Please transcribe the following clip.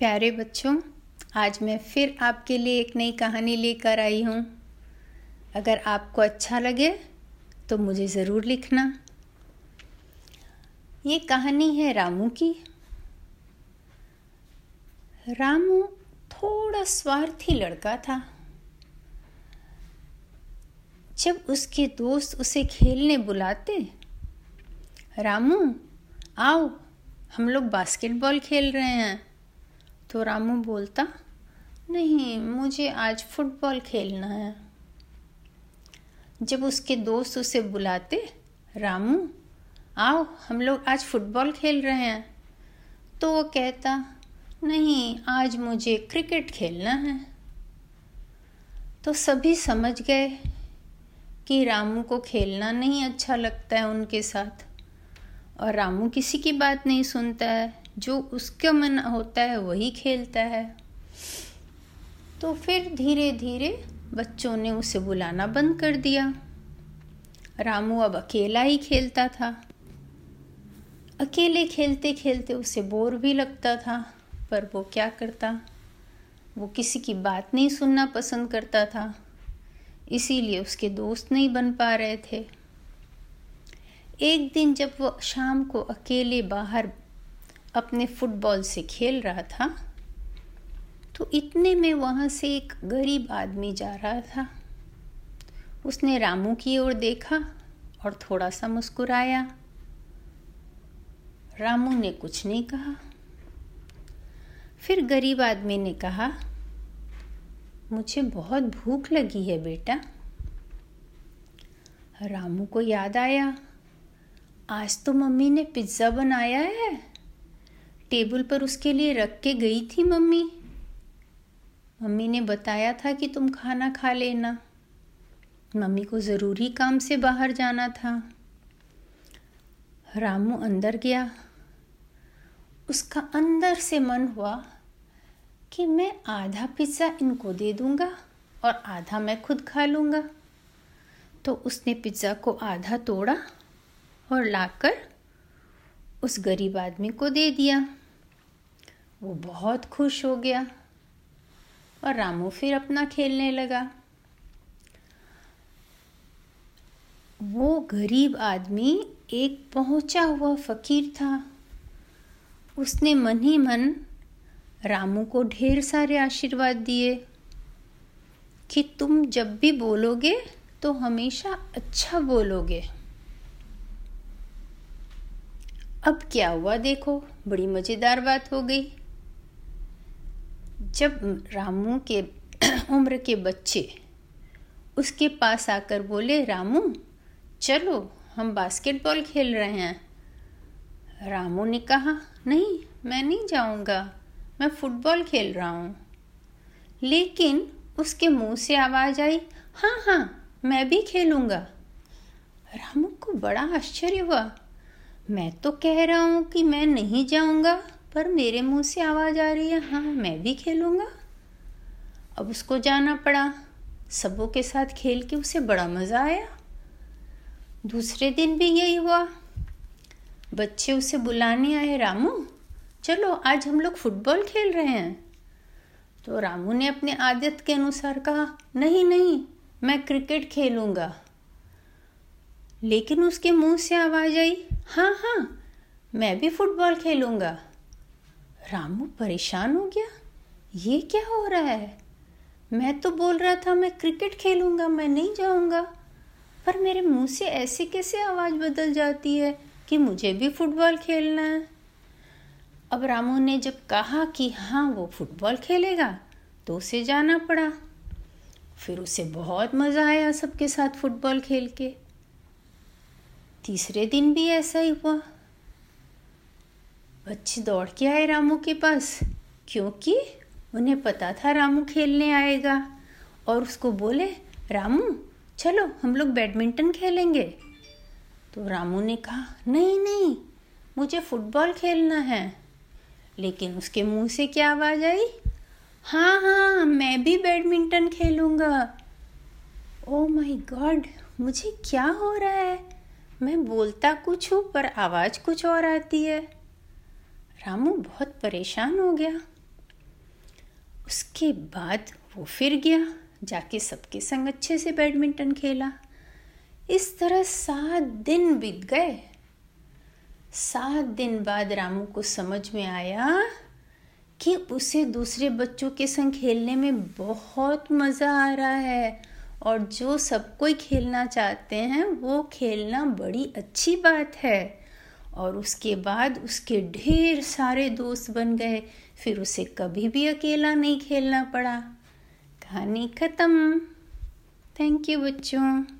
प्यारे बच्चों, आज मैं फिर आपके लिए एक नई कहानी लेकर आई हूँ। अगर आपको अच्छा लगे तो मुझे ज़रूर लिखना। ये कहानी है रामू की। रामू थोड़ा स्वार्थी लड़का था। जब उसके दोस्त उसे खेलने बुलाते, रामू, आओ, हम लोग बास्केटबॉल खेल रहे हैं। तो रामू बोलता, नहीं, मुझे आज फुटबॉल खेलना है। जब उसके दोस्त उसे बुलाते, रामू, आओ, हम लोग आज फुटबॉल खेल रहे हैं। तो वो कहता, नहीं, आज मुझे क्रिकेट खेलना है। तो सभी समझ गए कि रामू को खेलना नहीं अच्छा लगता है उनके साथ। और रामू किसी की बात नहीं सुनता है। जो उसका मन होता है वही खेलता है। तो फिर धीरे धीरे बच्चों ने उसे बुलाना बंद कर दिया। रामू अब अकेला ही खेलता था। अकेले खेलते खेलते उसे बोर भी लगता था, पर वो क्या करता? वो किसी की बात नहीं सुनना पसंद करता था, इसीलिए उसके दोस्त नहीं बन पा रहे थे। एक दिन जब वो शाम को अकेले बाहर अपने फुटबॉल से खेल रहा था तो इतने में वहाँ से एक गरीब आदमी जा रहा था। उसने रामू की ओर देखा और थोड़ा सा मुस्कुराया। रामू ने कुछ नहीं कहा। फिर गरीब आदमी ने कहा, मुझे बहुत भूख लगी है बेटा। रामू को याद आया, आज तो मम्मी ने पिज़्ज़ा बनाया है। टेबल पर उसके लिए रख के गई थी मम्मी। मम्मी ने बताया था कि तुम खाना खा लेना। मम्मी को ज़रूरी काम से बाहर जाना था। रामू अंदर गया। उसका अंदर से मन हुआ कि मैं आधा पिज़्ज़ा इनको दे दूँगा और आधा मैं खुद खा लूँगा। तो उसने पिज़्ज़ा को आधा तोड़ा और लाकर उस गरीब आदमी को दे दिया। वो बहुत खुश हो गया और रामू फिर अपना खेलने लगा। वो गरीब आदमी एक पहुँचा हुआ फकीर था। उसने मन ही मन रामू को ढेर सारे आशीर्वाद दिए कि तुम जब भी बोलोगे तो हमेशा अच्छा बोलोगे। अब क्या हुआ देखो, बड़ी मज़ेदार बात हो गई। जब रामू के उम्र के बच्चे उसके पास आकर बोले, रामू, चलो, हम बास्केटबॉल खेल रहे हैं। रामू ने कहा, नहीं, मैं नहीं जाऊँगा, मैं फुटबॉल खेल रहा हूँ। लेकिन उसके मुँह से आवाज़ आई हाँ हाँ मैं भी खेलूँगा। रामू को बड़ा आश्चर्य हुआ। मैं तो कह रहा हूँ कि मैं नहीं जाऊँगा, पर मेरे मुँह से आवाज़ आ रही है हाँ मैं भी खेलूँगा। अब उसको जाना पड़ा। सबों के साथ खेल के उसे बड़ा मज़ा आया। दूसरे दिन भी यही हुआ। बच्चे उसे बुलाने आए, रामू, चलो, आज हम लोग फुटबॉल खेल रहे हैं। तो रामू ने अपने आदत के अनुसार कहा, नहीं नहीं, मैं क्रिकेट खेलूँगा। लेकिन उसके मुँह से आवाज़ आई हाँ हाँ मैं भी फुटबॉल खेलूँगा। रामू परेशान हो गया, ये क्या हो रहा है? मैं तो बोल रहा था मैं क्रिकेट खेलूँगा, मैं नहीं जाऊँगा। पर मेरे मुँह से ऐसे कैसे आवाज़ बदल जाती है कि मुझे भी फुटबॉल खेलना है? अब रामू ने जब कहा कि हाँ वो फुटबॉल खेलेगा तो उसे जाना पड़ा। फिर उसे बहुत मज़ा आया सबके साथ फुटबॉल खेल के। तीसरे दिन भी ऐसा ही हुआ। बच्चे दौड़ के आए रामू के पास, क्योंकि उन्हें पता था रामू खेलने आएगा। और उसको बोले, रामू, चलो, हम लोग बैडमिंटन खेलेंगे। तो रामू ने कहा, नहीं नहीं, मुझे फुटबॉल खेलना है। लेकिन उसके मुँह से क्या आवाज़ आई? हाँ हाँ मैं भी बैडमिंटन खेलूँगा। ओ माय गॉड मुझे क्या हो रहा है? मैं बोलता कुछ हूँ, पर आवाज़ कुछ और आती है। रामू बहुत परेशान हो गया। उसके बाद वो फिर गया, जाके सबके संग अच्छे से बैडमिंटन खेला। इस तरह सात दिन बीत गए। सात दिन बाद रामू को समझ में आया कि उसे दूसरे बच्चों के संग खेलने में बहुत मज़ा आ रहा है। और जो सब कोई खेलना चाहते हैं, वो खेलना बड़ी अच्छी बात है। और उसके बाद उसके ढेर सारे दोस्त बन गए। फिर उसे कभी भी अकेला नहीं खेलना पड़ा। कहानी ख़त्म। थैंक यू बच्चों।